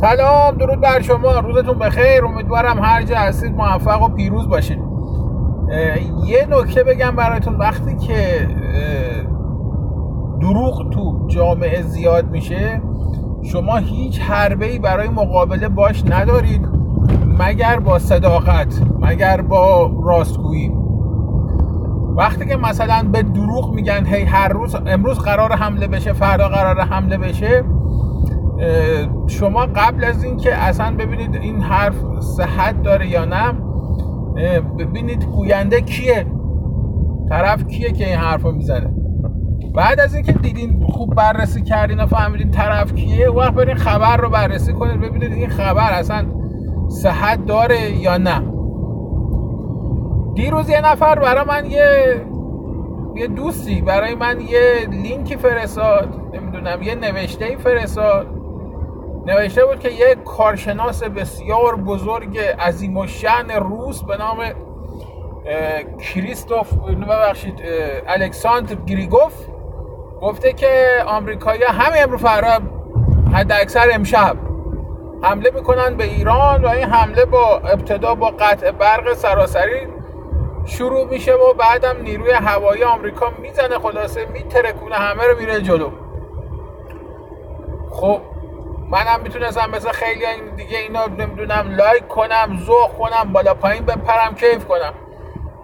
سلام درود بر شما. روزتون بخیر. امیدوارم هر جا هستید موفق و پیروز باشید یه نکته بگم براتون. وقتی که دروغ تو جامعه زیاد میشه شما هیچ حربه ای برای مقابله باش ندارید مگر با صداقت مگر با راستگویی. وقتی که مثلا به دروغ میگن هی هر روز امروز قرار حمله بشه فردا قرار حمله بشه شما قبل از اینکه اصلا ببینید این حرف صحت داره یا نه ببینید گوینده کیه طرف کیه که این حرف رو می‌زنه. بعد از اینکه دیدین خوب بررسی کردین و فهمیدین طرف کیه وقت برین خبر رو بررسی کنید ببینید این خبر اصلا صحت داره یا نه. دیروز یه نفر برای من یه یه دوستی برای من یه لینکی فرستاد نمی‌دونم یه نوشته ای فرستاد. نوشته بود که یه کارشناس بسیار بزرگ عظیم و شن روس به نام کریستوف ببخشید الکساندر گریگوف گفته که آمریکایی همه امرو فردا حد اکثر امشب حمله می‌کنن به ایران و این حمله با ابتدا با قطع برق سراسری شروع میشه و بعدم نیروی هوایی آمریکا می‌زنه خلاصه میترکونه همه رو میره جلو. خب منم می‌تونستم مثل خیلی دیگه اینا نمی‌دونم like کنم ذوق کنم بالا پایین بپرم کیف کنم.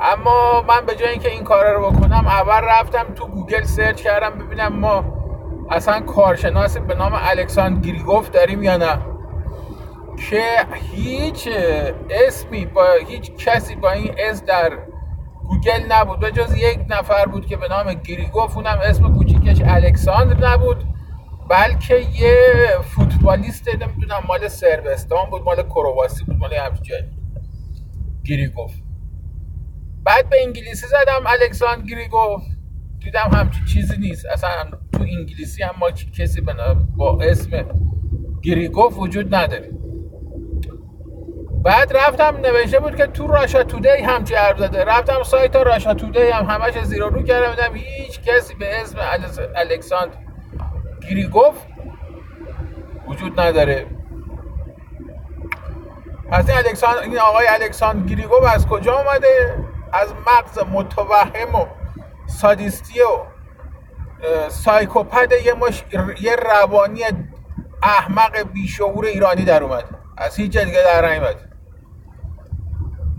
اما من به جای اینکه این کار رو بکنم اول رفتم تو گوگل search کردم ببینم ما اصلا کارشناسی به نام الکساندر گریگوف داریم یا نه. که هیچ اسمی با هیچ کسی با این اسم در گوگل نبود. به جز یک نفر بود که به نام گریگوف اونم اسم کوچیکش الکساندر نبود. بلکه یه فوتبالیست نمی‌دونم مال سربستان بود مال کرواسی بود مال همچین گریگوف. بعد به انگلیسی زدم الکساندر گریگوف. دیدم همچین چیزی نیست. اصلا تو انگلیسی هم ما کسی با اسم گریگوف وجود نداره. بعد رفتم نوشته بود که تو راشا تودی هم حرف زده. رفتم سایت راشا تودی هم همش زیر رو کردم. دیدم هیچ کسی به اسم الکساندر گریگوف وجود نداره. پس این الکساندر این آقای الکساندر گریگوف از کجا اومده؟ از مغز متوهم و سادیستی و سایکوپد یه, مش... یه روانی احمق بیشعور ایرانی در اومد. از هیچ دیگه در نیومد.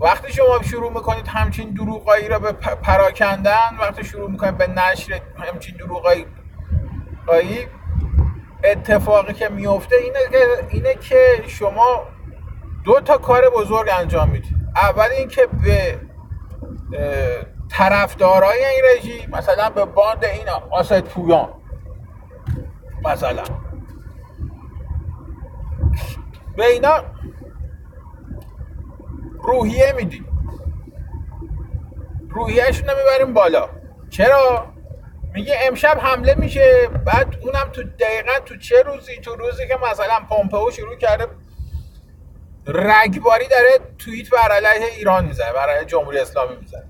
وقتی شما شروع می‌کنید همچین دروغایی را به پراکندن وقتی شروع می‌کنید به نشر همچین دروغایی اتفاقی که میفته اینه که اینه که شما دو تا کار بزرگ انجام می‌دید اول اینکه به طرفدارای این رژیم مثلا به باند این آسد پویان. مثلا. به اینا روحیه میدیم. روحیهشون رو می‌بریم بالا. چرا؟ میگه امشب حمله میشه. بعد اونم تو دقیقا تو چه روزی؟ تو روزی که مثلا پومپئو شروع کرده رگباری داره توییت بر علیه ایران می‌زنه بر علیه جمهوری اسلامی می‌زنه.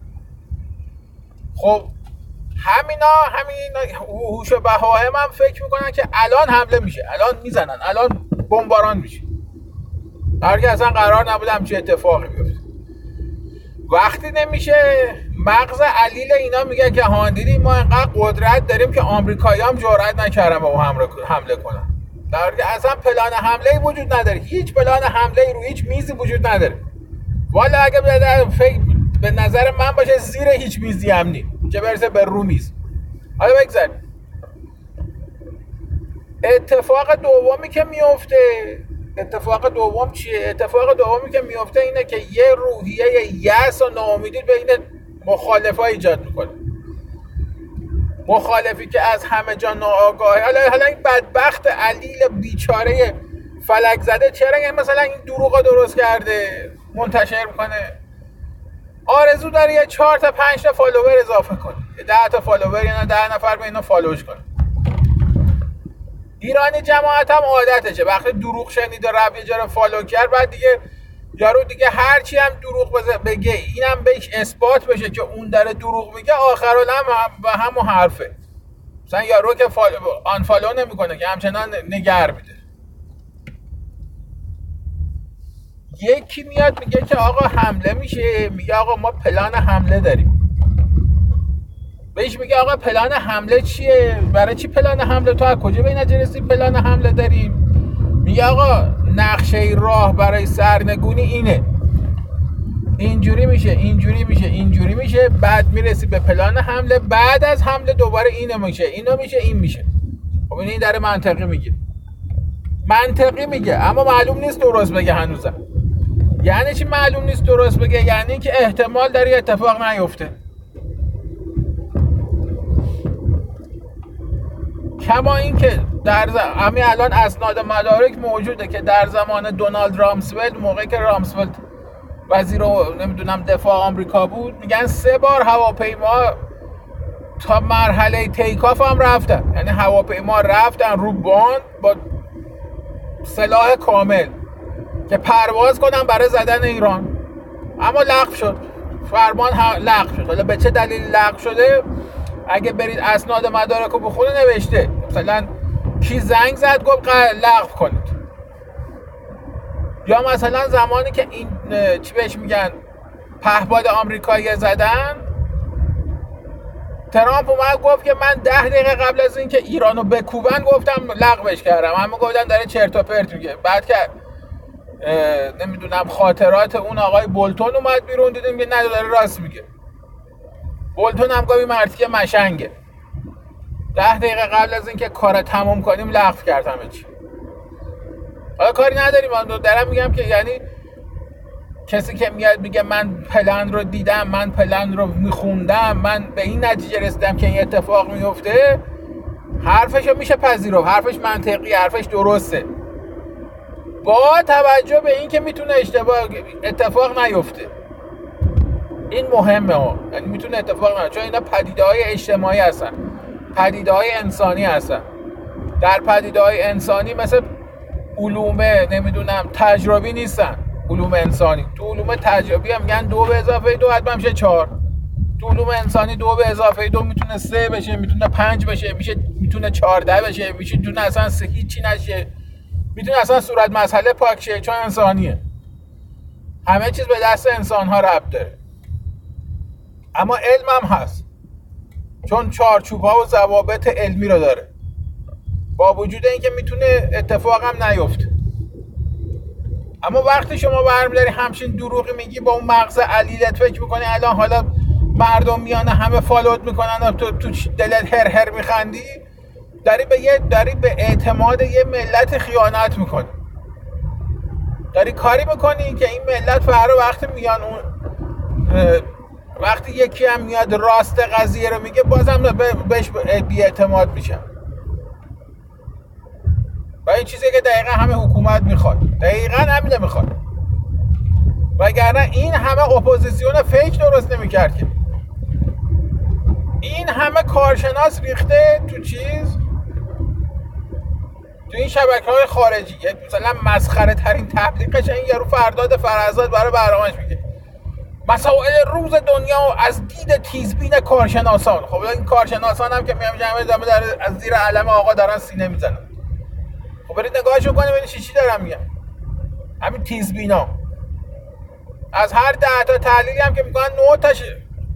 خب همینا همین هوش بهاهم هم فکر می‌کنن که الان حمله میشه. الان می‌زنن. الان بمباران میشه. در اصلا قرار نبود همچی اتفاقی بیفته. وقتی نمیشه مغز علیل اینا میگه که ها دیدی ما اینقدر قدرت داریم که آمریکایی هم جرأت نکردن به حمله کنن. در اصلا پلان حمله وجود نداره. هیچ پلان حمله رو هیچ میزی وجود نداره. والا اگه فکر به نظر من باشه زیر هیچ میزی هم نی. چه برسه به رو میز. حالا بگذاریم. اتفاق دومی که میفته اتفاق دوم چیه؟ اتفاق دومی که میفته اینه که یه روحیه یأس و ناامیدی بین مخالفا ایجاد می‌کنه. مخالفی که از همه جا ناآگاهه. حالا حالا این بدبخت علیل بیچاره فلک زده چرا این مثلا این دروغ درست کرده؟ منتشر می‌کنه. آرزو داره یه چهار تا پنج تا follower اضافه کنه. ده تا follower یا ده نفر به اینا follow ش کنه. ایرانی جماعت هم عادتشه. وقتی دروغ شنید و رفت یه جا فالو کرد بعد دیگه یارو دیگه هرچی هم دروغ بگه اینم بهش اثبات بشه که اون داره دروغ میگه آخرالم به همون حرفه. مثلا یارو که فال... آنفالو نمی‌کنه که همچنان نگر میده. یکی میاد میگه که آقا حمله میشه میگه آقا ما پلان حمله داریم. بهش میگه آقا پلان حمله چیه؟ برای چی پلان حمله؟ تو از کجا به این پلان حمله داریم؟ میگه آقا نقشه راه برای سرنگونی اینه. اینجوری میشه اینجوری میشه اینجوری میشه بعد می‌رسی به پلان حمله بعد از حمله دوباره اینو میشه اینو میشه این میشه. خب این داره منطقی میگه. منطقی میگه اما معلوم نیست درست بگه هنوزم. یعنی چی معلوم نیست درست بگه؟ یعنی که احتمال داره اتفاق نیفته. کما اینکه در همین الان اسناد مدارک موجوده که در زمان دونالد رامسفلد موقعی که رامسفلد وزیر نمی‌دونم دفاع آمریکا بود میگن سه بار هواپیما تا مرحله تیکاف هم رفتن یعنی هواپیما رفتن رو باند با سلاح کامل که پرواز کنن برای زدن ایران. اما لغو شد. فرمان لغو شد. حالا به چه دلیل لغو شده؟ اگه برید اسناد مدارک رو بخونه نوشته. مثلا کی زنگ زد گفت لغو کنید. یا مثلا زمانی که این چی بهش میگن پهباد آمریکایی زدن ترامپ اومد گفت که من ده دقیقه قبل از اینکه ایرانو بکوبن گفتم لغوش کردم. همه گفتن داره چرت و پرت میگه. بعد که نمی‌دونم خاطرات اون آقای بولتون اومد بیرون دیدیم که نه داره راست میگه. بولتون هم گفت مردی که مشنگه. ده دقیقه قبل از اینکه کار تموم کنیم لغو کردم چی. حالا کاری نداریم. من دارم میگم که یعنی کسی که میاد میگه من پلن رو دیدم من پلن رو میخوندم من به این نتیجه رسیدم که این اتفاق میفته حرفش میشه پذیرفت. حرفش منطقی حرفش درسته. با توجه به اینکه می‌تونه اشتباه اتفاق نیفته. این مهمه ها. یعنی می‌تونه اتفاق نیفته. چون اینا پدیده های اجتماعی هستن. پدیده های انسانی هستن. در پدیده های انسانی مثل علوم نمی‌دونم تجربی نیستن علوم انسانی. تو علوم تجربی هم میگن دو به اضافه دو حتما میشه چهار. تو علوم انسانی دو به اضافه دو می‌تونه سه بشه می‌تونه پنج بشه میشه می‌تونه چهارده بشه می‌تونه اصلا سه هیچی نشه. می‌تونه اصلا صورت مسئله پاک شه چون انسانیه. همه چیز به دست انسان ها ربط داره. اما علم هم هست. چون چارچوب ها و ضوابط علمی رو داره. با وجود اینکه می‌تونه اتفاق هم نیفته. اما وقتی شما برمیداری همچین دروغی میگی با اون مغز علیلت فکر می‌کنی الان حالا مردم میانه همه فالوت می‌کنن تو تو دلت هر هر میخندی داری به یه داری به اعتماد یه ملت خیانت می‌کنی. داری کاری می‌کنی که این ملت فردا وقتی میان اون وقتی یکی هم میاد راست قضیه رو میگه بازم بهش بی اعتماد میشن و این چیزی که دقیقا همه حکومت می‌خواد. دقیقا همین می‌خواد. وگرنه این همه اپوزیسیون fake درست نمی‌کرد که. این همه کارشناس ریخته تو چیز؟ تو این شبکه های خارجی مثلا مسخره ترین تبلیغش این یارو فرداد فرزاد برای برنامهش میگه. مسائل روز دنیا از دید تیزبین کارشناسان. خب این کارشناسان هم که میام جمعه در از زیر علم آقا دارن سینه می‌زنن. خب برید نگاهشون کنه ببینید چی دارم میگم همین تیزبینا. از هر ده تا تحلیلی هم که می‌کنن نه تاش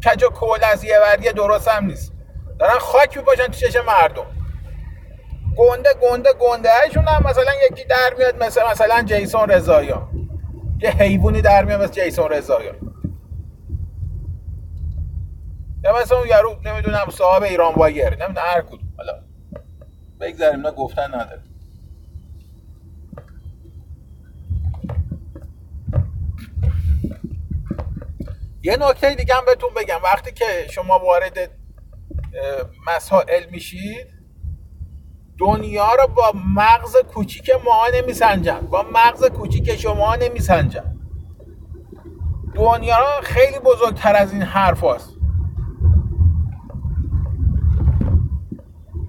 کج و کول از یه وریه درست هم نیست. دارن خاک میپاشن تو چش مردم. گنده گنده گنده هشون هم مثلا یکی در میاد مثل مثلا جیسون رضاییان. یه حیوانی در میاد مثل جیسون رضاییان. یا مثلا اون یارو نمی‌دونم صاحب ایران وایر نمی‌دونم هر کدوم. حالا بگذاریم نه گفتن نداره. یه نکته دیگه هم بهتون بگم. وقتی که شما وارد مسائل میشید دنیا رو با مغز کوچیک ما نمیسنجن. با مغز کوچیک شما نمیسنجن. دنیا خیلی بزرگتر از این حرف هست.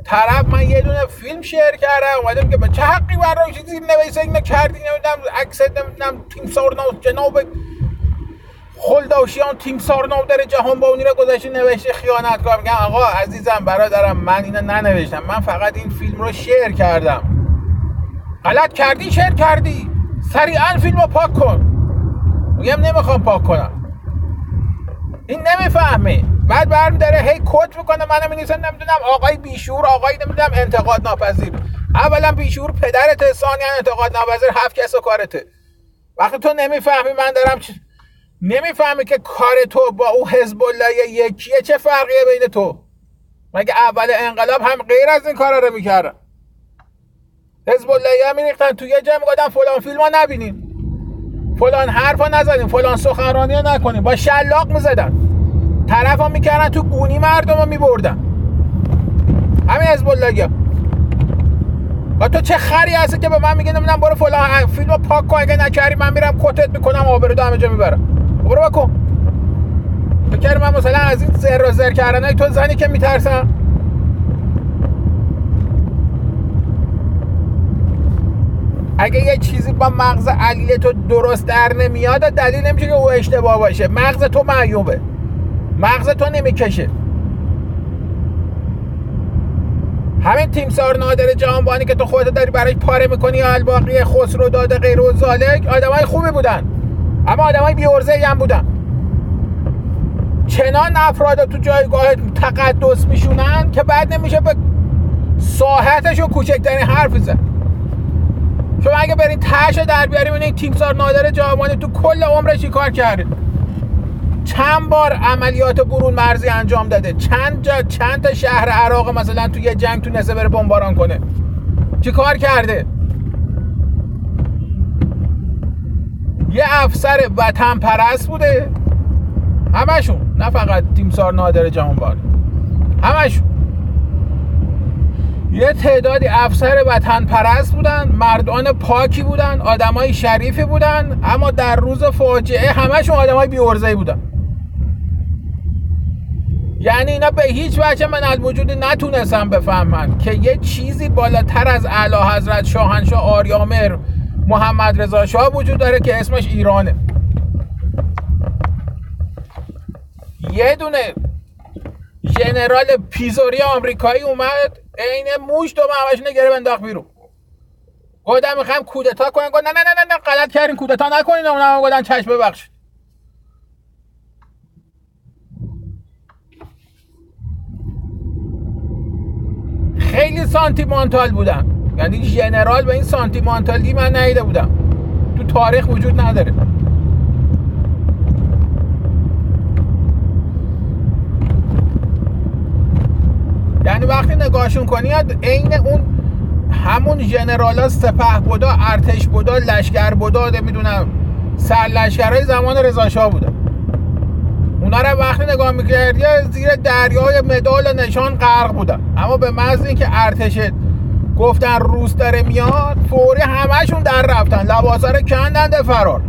طرف من یه دونه فیلم شیر کردم اومدم که به چه حقی برای چیزی نویسه اینو کردی؟ نمی‌دونم عکس نمی‌دونم تیم سورناس جناب خلداشیان تیم سارناو در جهان بانی را گذاشته نوشته خیانتکار. میگم آقا عزیزم برادرم من اینو ننوشتم. من فقط این فیلم رو شیر کردم. غلط کردی شیر کردی. سریعا فیلم رو پاک کن. میگم نمی‌خوام پاک کنم. این نمی‌فهمه بعد برم داره هی کت می‌کنه. منم می‌نویسم نمی‌دونم. آقای بیشور آقای نمی‌دونم انتقاد ناپذیر. اولا بیشور پدرت ثانیا انتقاد ناپذیر هفت کس کارته. وقتی تو نمی‌فهمی من دارم چ... نمی‌فهمی که کار تو با او حزب الله یکیه چه فرقیه بین تو؟ مگه اول انقلاب هم غیر از این کارا رو می‌کردن؟ حزب الله میریختن. تو یه جمع گفتن فلان فیلم ها نبینیم فلان حرفا نزدیم فلان سخنرانی ها نکنیم. با شلاق می‌زدن. طرف ها می‌کردن تو گونی مردم رو میبردن. همین حزب الله و تو چه خری هستی که به من میگه نمی‌دونم برو فلان فیلم پاک کن اگه نکردی من میرم کتت می‌کنم آبرو همه جا می‌برم. برو بکن. فکر من مثلا از این زر و زر کردن تو زنی که میترسم. اگه یه چیزی با مغز علیل تو درست در نمیاد دلیل نمیشه که او اشتباه باشه. مغز تو معیوبه. مغز تو نمی‌کشه. همین تیمسار نادر جهانبانی که تو خودت داری برای پاره می‌کنی الباقی خسرو داده غیر و زالک آدمای خوبی بودن. اما آدمای بیورزه هم بودن. چنان افراد تو جایگاه تقدس میشونن که بعد نمیشه به ساحتش و کوچکترین حرف زد شما اگه برین تش در بیاریم این تیمسار نادر جهانبانی تو کل عمرش کار کرده؟ چند بار عملیات برون مرزی انجام داده. چند جا چند تا شهر عراق مثلا تو یه جنگ تو نسه بره بمباران کنه. چی کار کرده؟ یه افسر وطن پرست بوده. همشون نه فقط تیمسار نادر جهانبانی همشون. یه تعدادی افسر وطن پرست بودن مردان پاکی بودن آدمای شریفی بودن اما در روز فاجعه همشون آدمای بیورزهی بودن. یعنی اینا به هیچ وجه من از وجودی نتونستم بفهمن که یه چیزی بالاتر از اعلی حضرت شاهنشاه آریامر محمد رضا شاه وجود داره که اسمش ایرانه. یه دونه ژنرال پیزوری آمریکایی اومد عین موش دو همش نگره بنداخت بیرون. گفتم می‌خوام کودتا کنن گفت نه نه نه نه غلط کردین کودتا نکنین. اونم گفتن چشم ببخشید. خیلی سانتیمانتال بودن یعنی ژنرال به این سانتیمانتالی من ندیده بودم. تو تاریخ وجود نداره. یعنی وقتی نگاهشون کنی عین اون همون ژنرال ها سپه بودا ارتش بودا لشکر بودا نمی‌دونم سر لشکرهای زمان رضا شاه بودن اونا رو وقتی نگاه می‌کردی زیر دریای مدال نشان غرق بودن. اما به محض اینکه ارتش گفتن روس داره میاد فوری همهشون در رفتن. لباسا رو کندن فرار.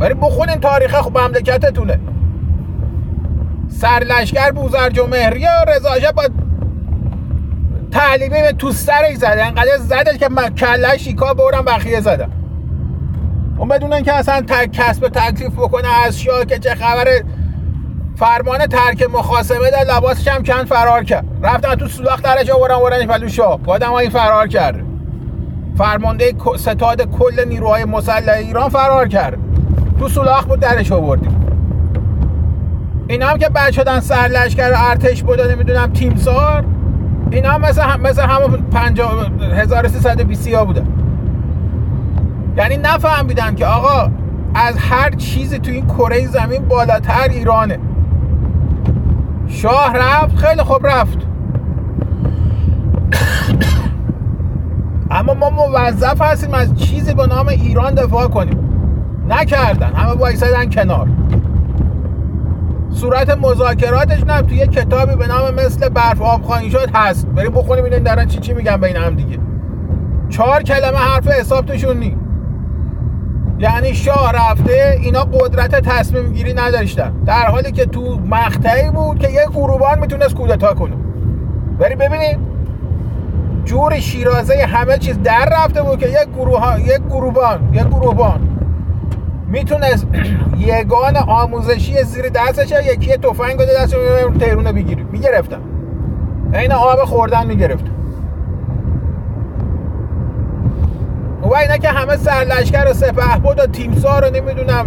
ولی بخونین تاریخ خوب مملکتتونه. سرلشکر بوزرج و مهری و رضاشه با تعلیمی تو سرش زده. انقدر زده که من کلش شیکا برم بخیه زدم اون بدونن که اصلا کسب تکلیف بکنه از شاه که چه خبره فرمان ترک مخاسمه در لباسش هم کند فرار کرد. رفتن تو سولاخ درش آورن آوردنش پلو شاه. آدم فرار کرد. فرمانده ستاد کل نیروهای مسلح ایران فرار کرد. تو سولاخ بود درش آوردیم. اینا هم که بعد شدن سرلشکر ارتش بوده نمی‌دونم تیمسار اینا هم مثل هم مثل همون 1320 ها بودن. یعنی نفهمیدن که آقا از هر چیزی تو این کره زمین بالاتر ایرانه. شاه رفت خیلی خوب رفت. اما ما موظف هستیم از چیزی به نام ایران دفاع کنیم. نکردن. همه وایسادن کنار. صورت مذاکراتش نه توی یه کتابی به نام مثل برف آب خواهی شد هست. بریم بخونیم این دارن چی چی میگن بین هم دیگه. چهار کلمه حرف حساب توشون نی. یعنی شاه رفته اینا قدرت تصمیم گیری نداشتن. در حالی که تو مقطعی بود که یک گروبان می‌تونست کودتا کنه. بری ببینید جور شیرازه همه چیز در رفته بود که یک گروه یک گروبان یک گروبان می‌تونست یگان آموزشی زیر دستش یکی تفنگ بده دستش تهرون بگیری می‌گرفتم این آب خوردن می‌گرفت و اینا که همه سرلشکر و سپه بود و تیمسار رو نمی‌دونم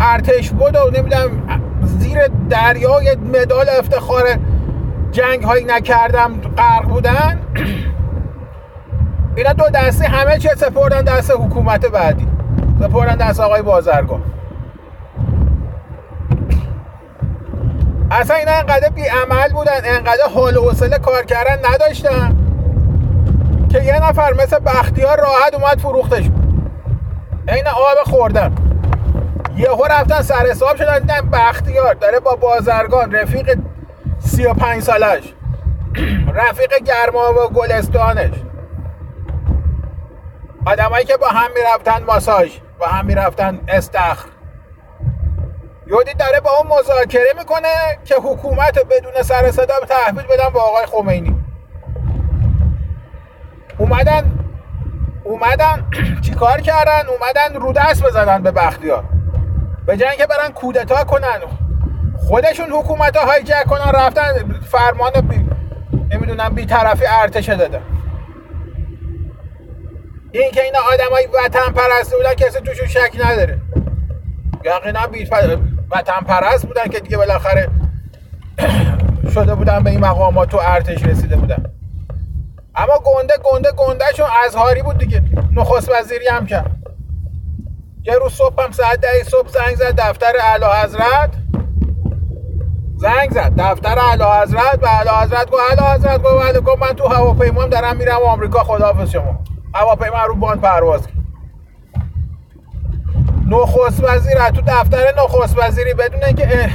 ارتش بود و نمی‌دونم زیر دریای مدال افتخار جنگ هایی نکردم غرق بودن. اینا دو دسته همه چه سپردن دست حکومت بعدی. سپردن دست آقای بازرگان. اصلا اینا انقدر بی عمل بودن انقدر حال و حوصله کار کردن نداشتن که یه نفر مثل بختیار راحت اومد فروختش. این آب خوردن. یهو رفتن سر حساب شدن دیدن بختیار داره با بازرگان رفیق سی و پنج سالش رفیق گرما و گلستانش. آدمایی که با هم می‌رفتن ماساژ. با هم می‌رفتن استخر. یودی داره با اون مذاکره می‌کنه که حکومت بدون سر صدا تحویل بدن با آقای خمینی. اومدن اومدن چیکار کردن؟ اومدن رو دست بزنن به بختیار. به که برن کودتا کنن. خودشون حکومت ها هایجک کنن رفتن فرمان بی... نمی‌دونم بیطرفی ارتش دادن. این که اینا آدمای وطن پرست بودن کسی توشون شک نداره. یقینا بی وطن پرست بودن که دیگه بالاخره شده بودن به این مقامات تو ارتش رسیده بودن. اما گنده گنده گندهشون ازهاری بود دیگه. نخست وزیری هم کرد. یه روز صبح هم ساعت ده صبح زنگ زد دفتر اعلی حضرت. زنگ زد دفتر اعلی حضرت. و اعلی حضرت گفت اعلی حضرت گفت بله من تو هواپیما دارم میرم آمریکا خداحافظ شما. هواپیما رو باند پرواز کرد نخست وزیر تو دفتر نخست وزیری بدون اینکه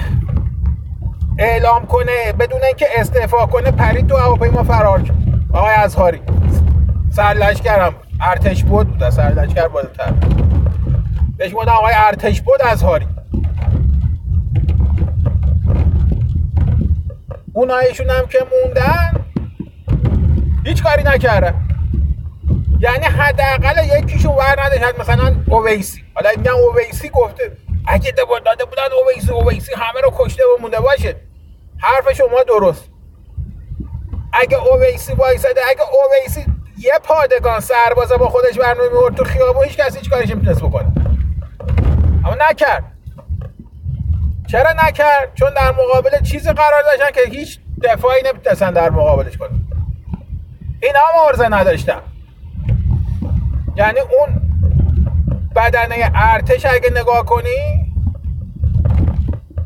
اعلام کنه بدون اینکه استعفا کنه پرید تو هواپیما فرار کرد. آقای ازهاری سرلشکرم ارتش بود بود سرلشکر بالاتر بهش بودن آقای ارتش بود ازهاری اونایشون هم که موندن هیچ کاری نکردن. یعنی حداقل یکیشون ور نداشت. مثلا اویسی. حالا میگن اویسی گفته. اگه داده بودن اویسی اویسی همه رو کشته و مونده باشه. حرف شما درست. اگه اویسی وایساده اگه اویسی یه پادگان سربازه با خودش برنامه میورد تو خیابون هیچ کسی هیچ کارش نمی‌تونست بکنه. اما نکرد. چرا نکرد؟ چون در مقابل چیزی قرار داشتن که هیچ دفاعی نمی‌تونستن در مقابلش کنن. اینا هم عرضه نداشتن. یعنی اون بدنه ارتش اگه نگاه کنی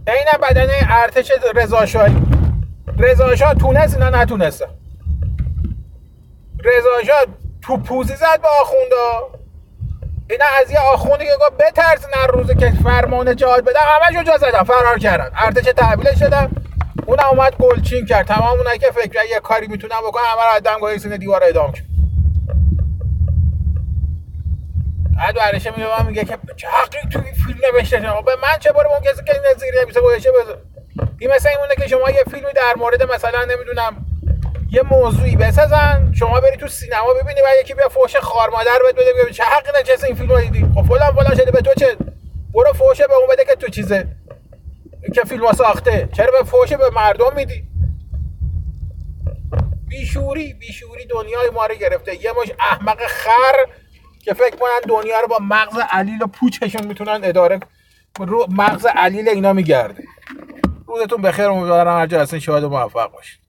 این بدنه ارتش رضاشاهی رضاشاه تونست اینا نتونستن رضاشاه تو پوزی زد به آخوندا. اینا از یه آخوندی که گفت بترسین هر روزه که فرمان جهاد بدن همشو جا زدن فرار کردن. ارتش تحویلش شدن اون اومد گلچین کرد. تمام اونایی که فکر یه کاری می‌تونن بکنن همه رو گاهی سینه دیوار اعدام کرد. بعد برشه میگه میگه که چه حقی تو این فیلم نوشته به من چه باره اون کسی که این زیر بیسه گوشه بذار این مثل این مونه که شما یه فیلمی در مورد مثلا نمی‌دونم یه موضوعی بسازن شما بری تو سینما ببینی و یکی بیا فوش خار مادر بده بده چه حقی نچه این فیلم رو دیدی؟ خب فلان فلان شده به تو چه؟ برو فوش به اون بده که تو چیزه. که فیلم ساخته. چرا به فوش به مردم میدی؟ بیشوری بیشوری دنیای ما رو گرفته. یه مش احمق خر که فکر کنن دنیا رو با مغز علیل و پوچشون می‌تونن اداره رو مغز علیل اینا میگرده. روزتون بخیر امیدوارم هر جا هستین و موفق باشید